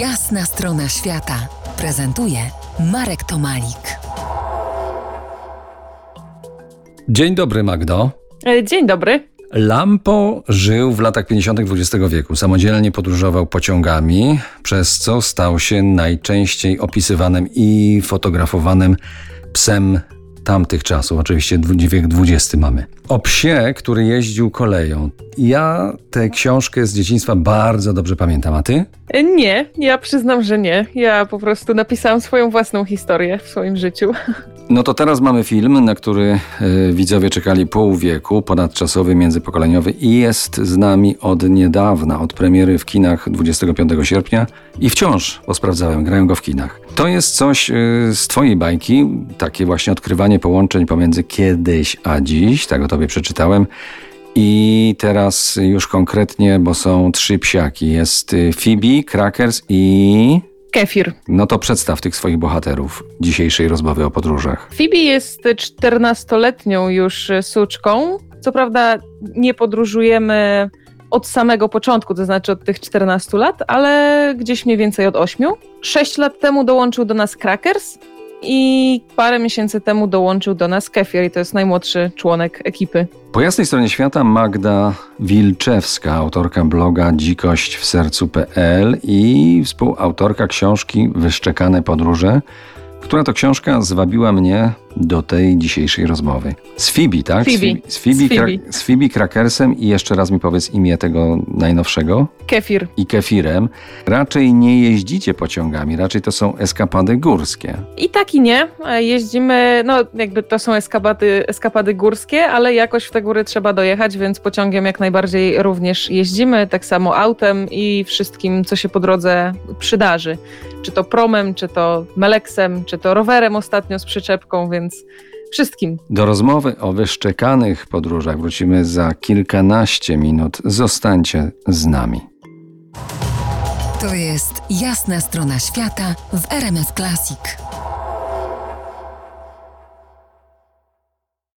Jasna strona świata prezentuje Marek Tomalik. Dzień dobry, Magdo. E, Dzień dobry. Lampo żył w latach 50. XX wieku. Samodzielnie podróżował pociągami, przez co stał się najczęściej opisywanym i fotografowanym psem tamtych czasów. Oczywiście wiek XX mamy. O psie, który jeździł koleją. Ja tę książkę z dzieciństwa bardzo dobrze pamiętam. A ty? Nie, ja przyznam, że nie. Ja po prostu napisałam swoją własną historię w swoim życiu. No to teraz mamy film, na który y, widzowie czekali pół wieku, ponadczasowy, międzypokoleniowy i jest z nami od niedawna, od premiery w kinach 25 sierpnia i wciąż, bo sprawdzałem, grają go w kinach. To jest coś y, z twojej bajki, takie właśnie odkrywanie połączeń pomiędzy kiedyś a dziś, tak o tobie przeczytałem. I teraz już konkretnie, bo są trzy psiaki. Jest y, Phoebe, Crackers i... Kefir. No to przedstaw tych swoich bohaterów dzisiejszej rozmowy o podróżach. Phoebe jest 14-letnią już suczką. Co prawda nie podróżujemy od samego początku, to znaczy od tych 14 lat, ale gdzieś mniej więcej od 8. 6 lat temu dołączył do nas Crackers i parę miesięcy temu dołączył do nas Kefir i to jest najmłodszy członek ekipy. Po jasnej stronie świata Magda Wilczewska, autorka bloga dzikość w sercu.pl i współautorka książki Wyszczekane podróże, która to książka zwabiła mnie do tej dzisiejszej rozmowy. Z Phoebe, tak? Phoebe. Z Phoebe, z Phoebe, Z Phoebe. Kra- z Phoebe Crackersem i jeszcze raz mi powiedz imię tego najnowszego. Kefir. I Kefirem. Raczej nie jeździcie pociągami, raczej to są eskapady górskie. I tak i nie. Jeździmy, no jakby to są eskapady, eskapady górskie, ale jakoś w te góry trzeba dojechać, więc pociągiem jak najbardziej również jeździmy, tak samo autem i wszystkim, co się po drodze przydarzy. Czy to promem, czy to meleksem, czy to rowerem ostatnio z przyczepką, więc wszystkim. Do rozmowy o wyszczekanych podróżach wrócimy za kilkanaście minut. Zostańcie z nami. To jest Jasna strona świata w RMF Classic.